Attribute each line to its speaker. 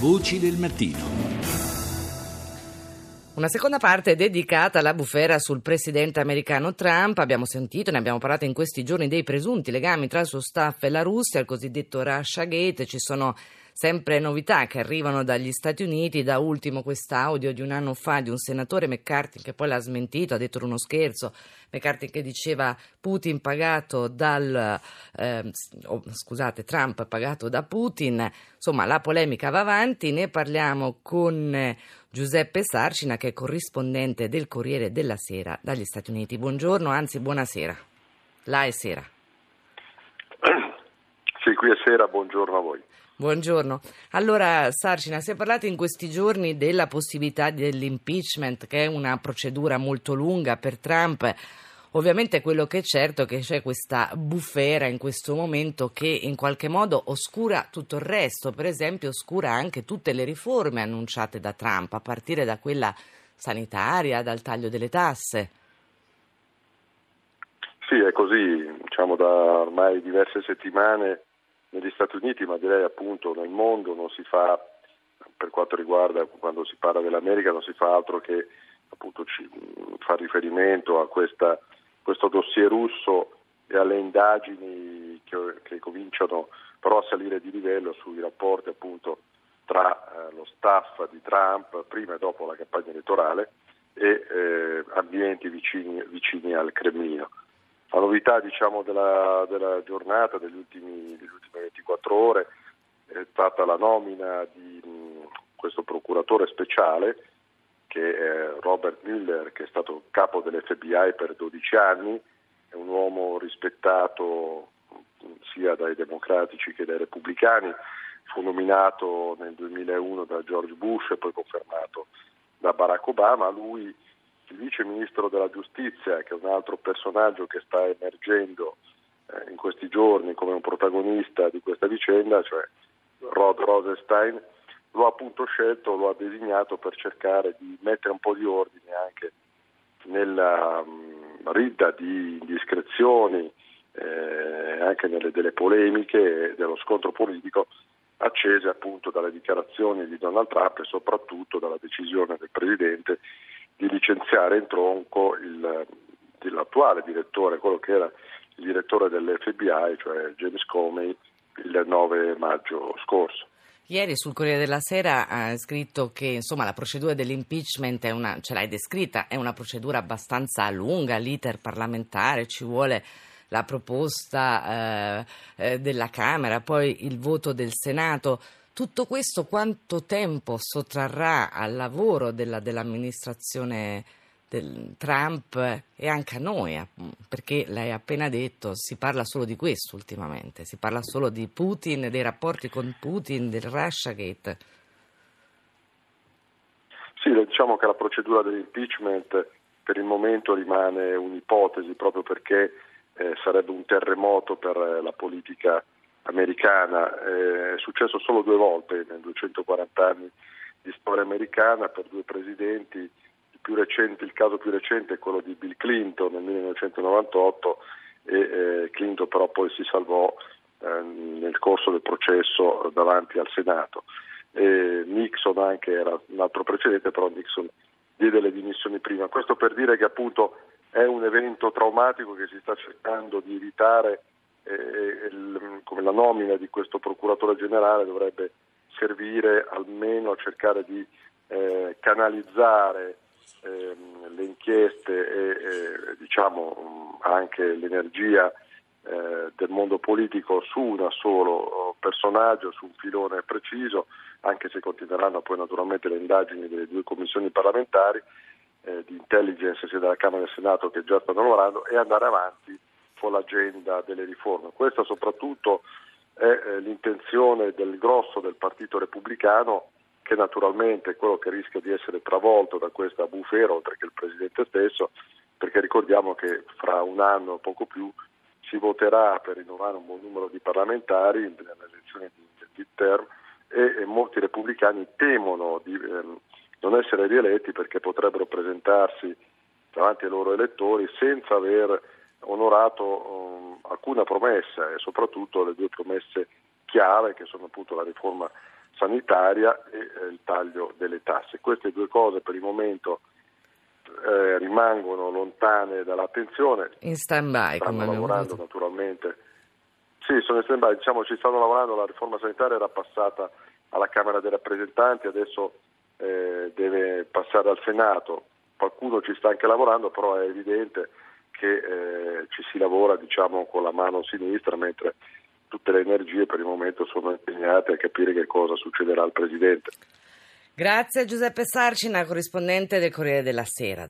Speaker 1: Voci del mattino.
Speaker 2: Una seconda parte dedicata alla bufera sul presidente americano Trump. Abbiamo sentito, ne abbiamo parlato in questi giorni, dei presunti legami tra il suo staff e la Russia, il cosiddetto Russia Gate. Ci sono sempre novità che arrivano dagli Stati Uniti, da ultimo quest'audio di un anno fa di un senatore McCarthy che poi l'ha smentito, ha detto uno scherzo, McCarthy che diceva Putin pagato dal, eh, oh, scusate, Trump pagato da Putin, insomma la polemica va avanti, ne parliamo con Giuseppe Sarcina che è corrispondente del Corriere della Sera dagli Stati Uniti. Buongiorno, anzi buonasera. La è sera.
Speaker 3: Qui è sera, buongiorno a voi.
Speaker 2: Buongiorno. Allora, Sarcina, si è parlato in questi giorni della possibilità dell'impeachment, che è una procedura molto lunga per Trump. Ovviamente quello che è certo è che c'è questa bufera in questo momento che in qualche modo oscura tutto il resto, per esempio oscura anche tutte le riforme annunciate da Trump, a partire da quella sanitaria, dal taglio delle tasse.
Speaker 3: Sì, è così, diciamo da ormai diverse settimane negli Stati Uniti, ma direi appunto nel mondo non si fa, per quanto riguarda quando si parla dell'America, non si fa altro che appunto ci, fa riferimento a questa, questo dossier russo e alle indagini che, che, cominciano però a salire di livello sui rapporti appunto tra eh, lo staff di Trump prima e dopo la campagna elettorale e eh, ambienti vicini, vicini al Cremlino. La novità diciamo, della, della, giornata, delle ultime 24 ore, è stata la nomina di mh, questo procuratore speciale che è Robert Miller, che è stato capo dell'FBI per 12 anni, è un uomo rispettato sia dai democratici che dai repubblicani, fu nominato nel 2001 da George Bush e poi confermato da Barack Obama. Lui il vice ministro della giustizia, che è un altro personaggio che sta emergendo eh, in questi giorni come un protagonista di questa vicenda, cioè Rod Rosenstein, lo ha appunto scelto, lo ha designato per cercare di mettere un po' di ordine anche nella um, ridda di indiscrezioni, eh, anche nelle delle polemiche dello scontro politico accese appunto dalle dichiarazioni di Donald Trump e soprattutto dalla decisione del Presidente di licenziare in tronco il, l'attuale direttore, quello che era il direttore dell'FBI, cioè James Comey, il 9 maggio scorso.
Speaker 2: Ieri sul Corriere della Sera ha scritto che insomma, la procedura dell'impeachment è una, ce l'hai descritta, è una procedura abbastanza lunga, l'iter parlamentare, ci vuole la proposta eh, eh, della Camera, poi il voto del Senato. Tutto questo quanto tempo sottrarrà al lavoro della, dell'amministrazione del Trump e anche a noi? Perché lei ha appena detto si parla solo di questo ultimamente, si parla solo di Putin, dei rapporti con Putin, del Russiagate.
Speaker 3: Sì, diciamo che la procedura dell'impeachment per il momento rimane un'ipotesi proprio perché eh, sarebbe un terremoto per la politica americana, eh, è successo solo due volte nei 240 anni di storia americana per due presidenti, il, più recente, il caso più recente è quello di Bill Clinton nel 1998 e eh, Clinton però poi si salvò eh, nel corso del processo davanti al Senato. E Nixon anche era un altro precedente, però Nixon diede le dimissioni prima. Questo per dire che appunto è un evento traumatico che si sta cercando di evitare eh, come la nomina di questo procuratore generale dovrebbe servire almeno a cercare di eh, canalizzare ehm, le inchieste e eh, diciamo anche l'energia eh, del mondo politico su un solo personaggio, su un filone preciso, anche se continueranno poi naturalmente le indagini delle due commissioni parlamentari eh, di intelligence sia della Camera e del Senato che già stanno lavorando e andare avanti con l'agenda delle riforme. Questa soprattutto è eh, l'intenzione del grosso del Partito Repubblicano che naturalmente è quello che rischia di essere travolto da questa bufera, oltre che il Presidente stesso, perché ricordiamo che fra un anno o poco più si voterà per rinnovare un buon numero di parlamentari nelle elezioni di, di term e, e, molti repubblicani temono di ehm, non essere rieletti perché potrebbero presentarsi davanti ai loro elettori senza aver onorato um, alcuna promessa e soprattutto le due promesse chiave che sono appunto la riforma sanitaria e eh, il taglio delle tasse. Queste due cose per il momento eh, rimangono lontane dall'attenzione.
Speaker 2: In stand-by, come
Speaker 3: abbiamo lavorando naturalmente. Sì, sono in stand-by, diciamo ci stanno lavorando, la riforma sanitaria era passata alla Camera dei rappresentanti, adesso eh, deve passare al Senato. Qualcuno ci sta anche lavorando, però è evidente che eh, ci si lavora diciamo, con la mano sinistra, mentre tutte le energie per il momento sono impegnate a capire che cosa succederà al Presidente.
Speaker 2: Grazie Giuseppe Sarcina, corrispondente del Corriere della Sera.